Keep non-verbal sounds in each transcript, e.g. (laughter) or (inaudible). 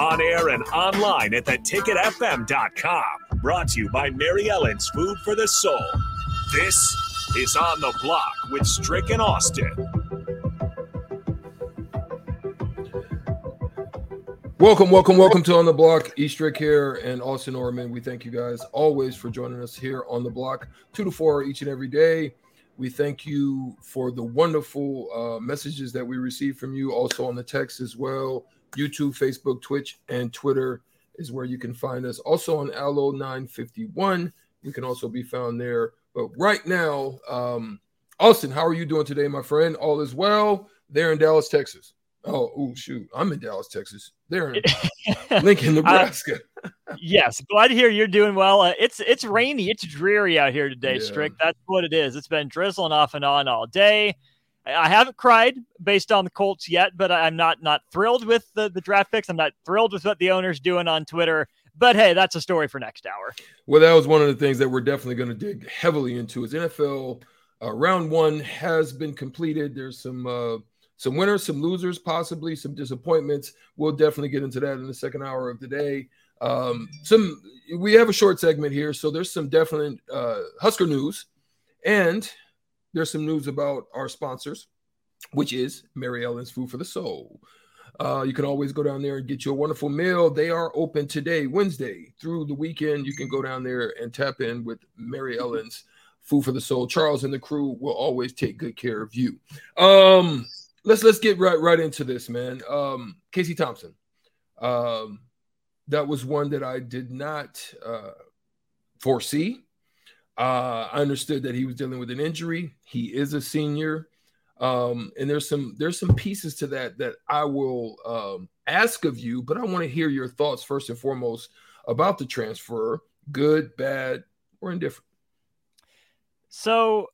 On air and online at theticketfm.com. Brought to you by Mary Ellen's Food for the Soul. This is On the Block with Strick and Austin. Welcome, welcome, welcome to On the Block. Eastrick here and Austin Orman. We thank you guys always for joining us here on the block, two to four each and every day. We thank you for the wonderful uh, messages that we receive from you, also on the text as well. YouTube, Facebook, Twitch, and Twitter is where you can find us. Also on Allo 951, you can also be found there. But right now, um, Austin, how are you doing today, my friend? All is well there in Dallas, Texas. Oh, oh, shoot. I'm in Dallas, Texas. They're in (laughs) Lincoln, Nebraska. uh, yes, glad to hear you're doing well. Uh, it's it's rainy, it's dreary out here today, yeah. Strick. That's what it is. It's been drizzling off and on all day. I haven't cried based on the Colts yet, but I'm not not thrilled with the, the draft picks. I'm not thrilled with what the owner's doing on Twitter. But hey, that's a story for next hour. Well, that was one of the things that we're definitely going to dig heavily into. Is NFL uh, round one has been completed. There's some uh, some winners, some losers, possibly some disappointments. We'll definitely get into that in the second hour of the day. Um, some we have a short segment here, so there's some definite uh, Husker news, and there's some news about our sponsors, which is Mary Ellen's Food for the Soul. Uh, you can always go down there and get your wonderful meal. They are open today, Wednesday through the weekend. You can go down there and tap in with Mary Ellen's Food for the Soul. Charles and the crew will always take good care of you. Um, let's let's get right right into this, man. Um, Casey Thompson. Um, that was one that I did not uh, foresee. Uh, I understood that he was dealing with an injury. He is a senior, um, and there's some there's some pieces to that that I will um, ask of you, but I want to hear your thoughts first and foremost about the transfer, good, bad, or indifferent. So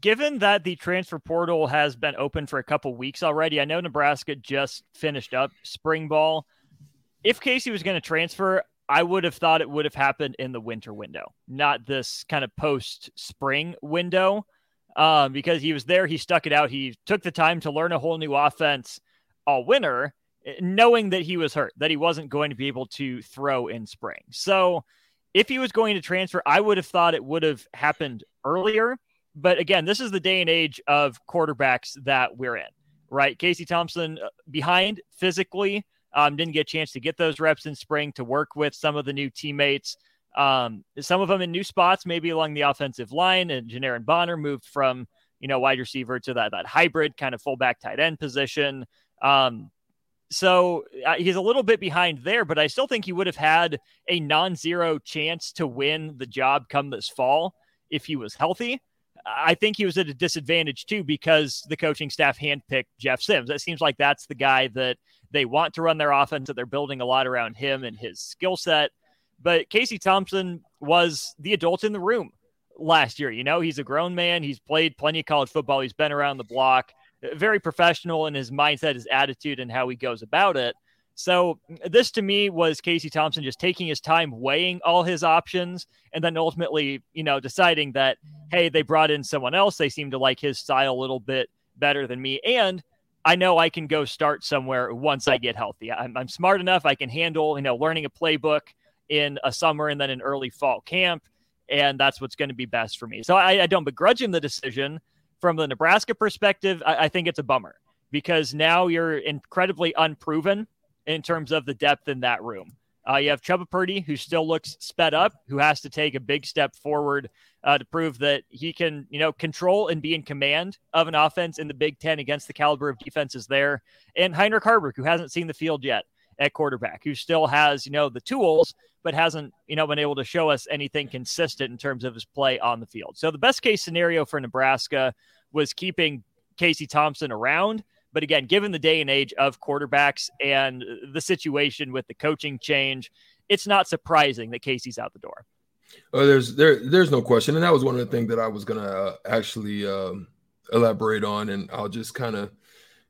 given that the transfer portal has been open for a couple weeks already, I know Nebraska just finished up spring ball. If Casey was going to transfer, I would have thought it would have happened in the winter window, not this kind of post spring window. Um, because he was there, he stuck it out. He took the time to learn a whole new offense all winter, knowing that he was hurt, that he wasn't going to be able to throw in spring. So if he was going to transfer, I would have thought it would have happened earlier but again, this is the day and age of quarterbacks that we're in, right? Casey Thompson uh, behind physically, um, didn't get a chance to get those reps in spring to work with some of the new teammates. Um, some of them in new spots, maybe along the offensive line. And Janiran Bonner moved from you know wide receiver to that that hybrid kind of fullback tight end position. Um, so uh, he's a little bit behind there, but I still think he would have had a non-zero chance to win the job come this fall if he was healthy. I think he was at a disadvantage too because the coaching staff handpicked Jeff Sims. It seems like that's the guy that they want to run their offense, that they're building a lot around him and his skill set. But Casey Thompson was the adult in the room last year. You know, he's a grown man. He's played plenty of college football. He's been around the block, very professional in his mindset, his attitude, and how he goes about it. So this to me was Casey Thompson just taking his time, weighing all his options, and then ultimately, you know, deciding that hey, they brought in someone else. They seem to like his style a little bit better than me, and I know I can go start somewhere once I get healthy. I'm, I'm smart enough. I can handle, you know, learning a playbook in a summer and then an early fall camp, and that's what's going to be best for me. So I, I, don't begrudge him the decision. From the Nebraska perspective, I, I think it's a bummer because now you're incredibly unproven in terms of the depth in that room. Uh, you have Chubba Purdy, who still looks sped up, who has to take a big step forward uh, to prove that he can, you know, control and be in command of an offense in the Big Ten against the caliber of defenses there. And Heinrich Haarberg, who hasn't seen the field yet at quarterback, who still has, you know, the tools, but hasn't, you know, been able to show us anything consistent in terms of his play on the field. So the best case scenario for Nebraska was keeping Casey Thompson around but again, given the day and age of quarterbacks and the situation with the coaching change it's not surprising that Casey's out the door. Oh, there's there there's no question, and that was one of the things that I was gonna uh, actually um, elaborate on, and I'll just kind of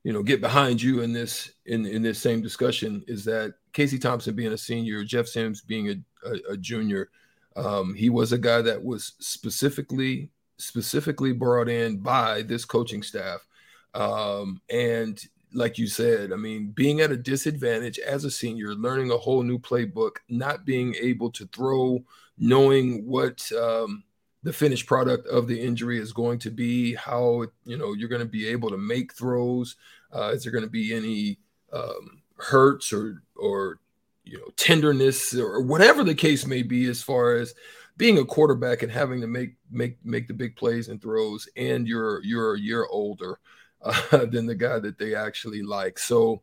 you know get behind you in this in in this same discussion is that Casey Thompson being a senior, Jeff Sims being a, a, a junior, um, he was a guy that was specifically specifically brought in by this coaching staff, um, and like you said, I mean, being at a disadvantage as a senior, learning a whole new playbook, not being able to throw, knowing what um, the finished product of the injury is going to be, how you know you're going to be able to make throws. Uh, is there going to be any um, hurts or or you know tenderness or whatever the case may be, as far as being a quarterback and having to make make make the big plays and throws, and you're you're a year older uh, (laughs) than the guy that they actually like. So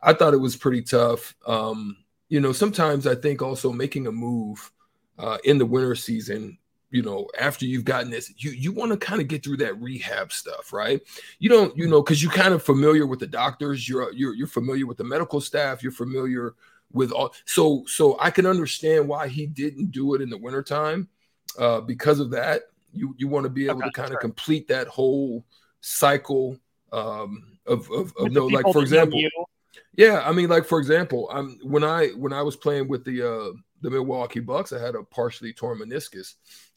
I thought it was pretty tough. Um, you know, sometimes I think also making a move uh, in the winter season you know after you've gotten this you you want to kind of get through that rehab stuff right you don't you know because you're kind of familiar with the doctors you're you're you're familiar with the medical staff you're familiar with all so so i can understand why he didn't do it in the wintertime uh because of that you you want to be able okay, to kind of complete that whole cycle um of of, of no like for example yeah i mean like for example i'm when i when i was playing with the uh the milwaukee bucks i had a partially torn meniscus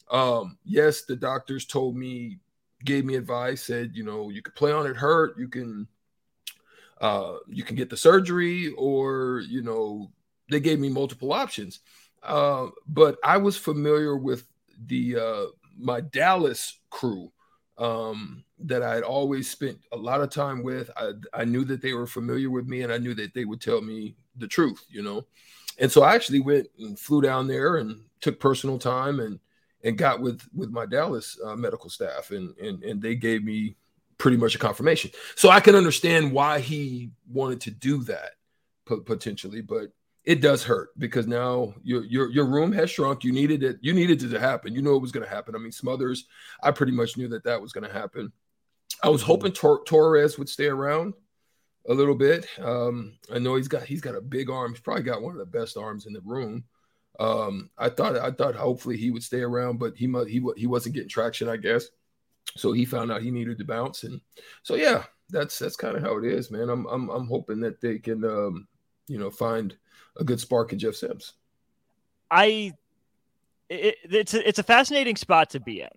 um, yes, the doctors told me, gave me advice, said, you know, you can play on it hurt, you can uh you can get the surgery, or you know, they gave me multiple options. Uh, but I was familiar with the uh my Dallas crew um that I had always spent a lot of time with. I, I knew that they were familiar with me and I knew that they would tell me the truth, you know. And so I actually went and flew down there and took personal time and and got with with my Dallas uh, medical staff, and and and they gave me pretty much a confirmation. So I can understand why he wanted to do that potentially, but it does hurt because now your your your room has shrunk. You needed it. You needed it to happen. You know it was going to happen. I mean, Smothers. I pretty much knew that that was going to happen. I was hoping Tor- Torres would stay around a little bit. Um, I know he's got he's got a big arm. He's probably got one of the best arms in the room. Um, I thought I thought hopefully he would stay around, but he he he wasn't getting traction, I guess. So he found out he needed to bounce, and so yeah, that's that's kind of how it is, man. I'm I'm I'm hoping that they can um, you know find a good spark in Jeff Sims. I it, it's a, it's a fascinating spot to be in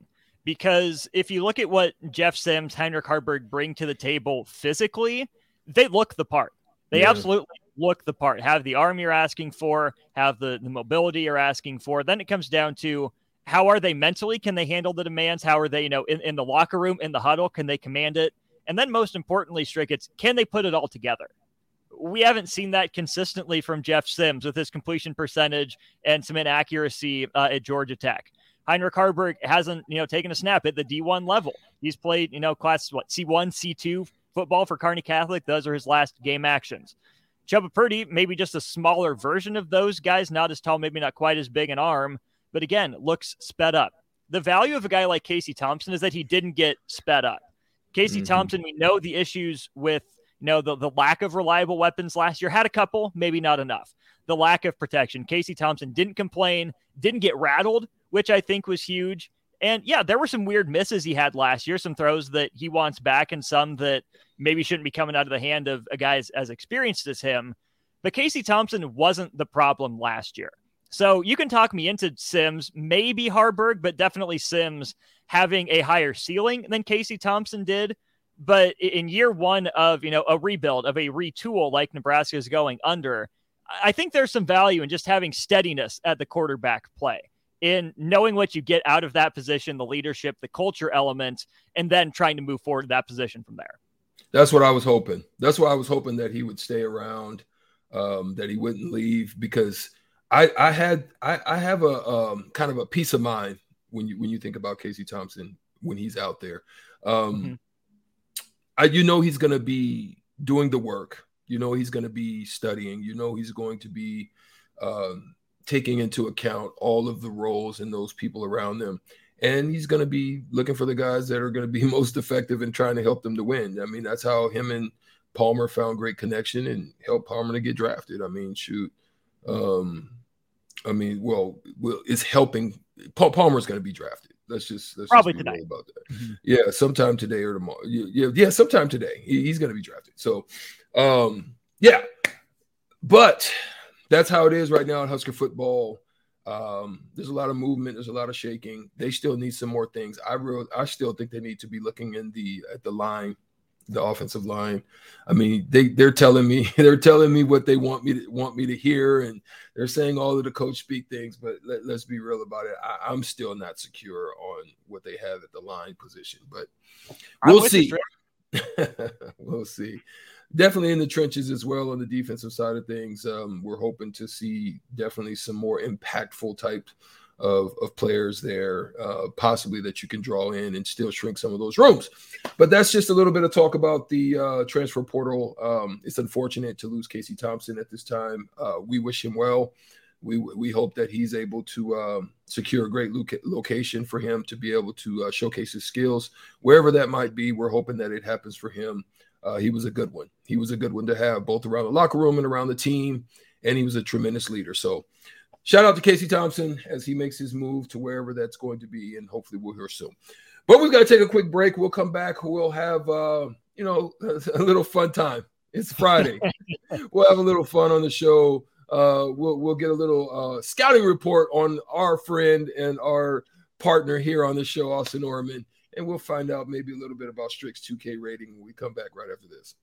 because if you look at what Jeff Sims, Heinrich Haarberg bring to the table physically, they look the part. They yeah. absolutely look the part, have the arm you're asking for, have the, the mobility you're asking for. Then it comes down to how are they mentally? Can they handle the demands? How are they, you know, in, in the locker room, in the huddle? Can they command it? And then most importantly, Strick, it's can they put it all together? We haven't seen that consistently from Jeff Sims with his completion percentage and some inaccuracy uh, at Georgia Tech. Heinrich Haarberg hasn't, you know, taken a snap at the D1 level. He's played, you know, class what C1, C2 football for Kearney Catholic. Those are his last game actions. Chubba Purdy, maybe just a smaller version of those guys, not as tall, maybe not quite as big an arm, but again, looks sped up. The value of a guy like Casey Thompson is that he didn't get sped up. Casey mm-hmm. Thompson, we know the issues with know the, the lack of reliable weapons last year. Had a couple, maybe not enough. The lack of protection. Casey Thompson didn't complain, didn't get rattled, which I think was huge. And yeah, there were some weird misses he had last year, some throws that he wants back, and some that maybe shouldn't be coming out of the hand of a guy as, as experienced as him. But Casey Thompson wasn't the problem last year. So you can talk me into Sims, maybe Haarberg, but definitely Sims having a higher ceiling than Casey Thompson did. But in year one of you know a rebuild of a retool like Nebraska is going under, I think there's some value in just having steadiness at the quarterback play in knowing what you get out of that position, the leadership, the culture element, and then trying to move forward to that position from there. That's what I was hoping. That's why I was hoping that he would stay around, um, that he wouldn't leave because I, I had I, I have a um, kind of a peace of mind when you when you think about Casey Thompson when he's out there. Um, mm-hmm. I, you know he's going to be doing the work. You know he's going to be studying. You know he's going to be um, taking into account all of the roles and those people around them. And he's going to be looking for the guys that are going to be (laughs) most effective in trying to help them to win. I mean, that's how him and Palmer found great connection and helped Palmer to get drafted. I mean, shoot, um, I mean, well, well it's helping. Paul Palmer's going to be drafted. Let's just let's probably just today about that. Mm-hmm. Yeah, sometime today or tomorrow. Yeah, yeah, sometime today. He, he's going to be drafted. So, um, yeah, but that's how it is right now in Husker football. Um, there's a lot of movement. There's a lot of shaking. They still need some more things. I real, I still think they need to be looking in the at the line, the offensive line. I mean, they they're telling me (laughs) they're telling me what they want me to want me to hear, and they're saying all of the coach speak things. But let, us be real about it. I, am still not secure on what they have at the line position, but we'll see. (laughs) we'll see definitely in the trenches as well on the defensive side of things. Um, we're hoping to see definitely some more impactful type of, of players there, uh, possibly that you can draw in and still shrink some of those rooms. But that's just a little bit of talk about the uh, transfer portal. Um, it's unfortunate to lose Casey Thompson at this time. Uh, we wish him well. We, we hope that he's able to um, secure a great location for him to be able to uh, showcase his skills wherever that might be. We're hoping that it happens for him uh, he was a good one. He was a good one to have both around the locker room and around the team, and he was a tremendous leader. So, shout out to Casey Thompson as he makes his move to wherever that's going to be, and hopefully we'll hear soon. But we've got to take a quick break. We'll come back. We'll have uh, you know (laughs) a little fun time. It's Friday. (laughs) we'll have a little fun on the show. Uh, we'll we'll get a little uh, scouting report on our friend and our partner here on the show, Austin Orman and we'll find out maybe a little bit about Strick's 2K rating when we come back right after this.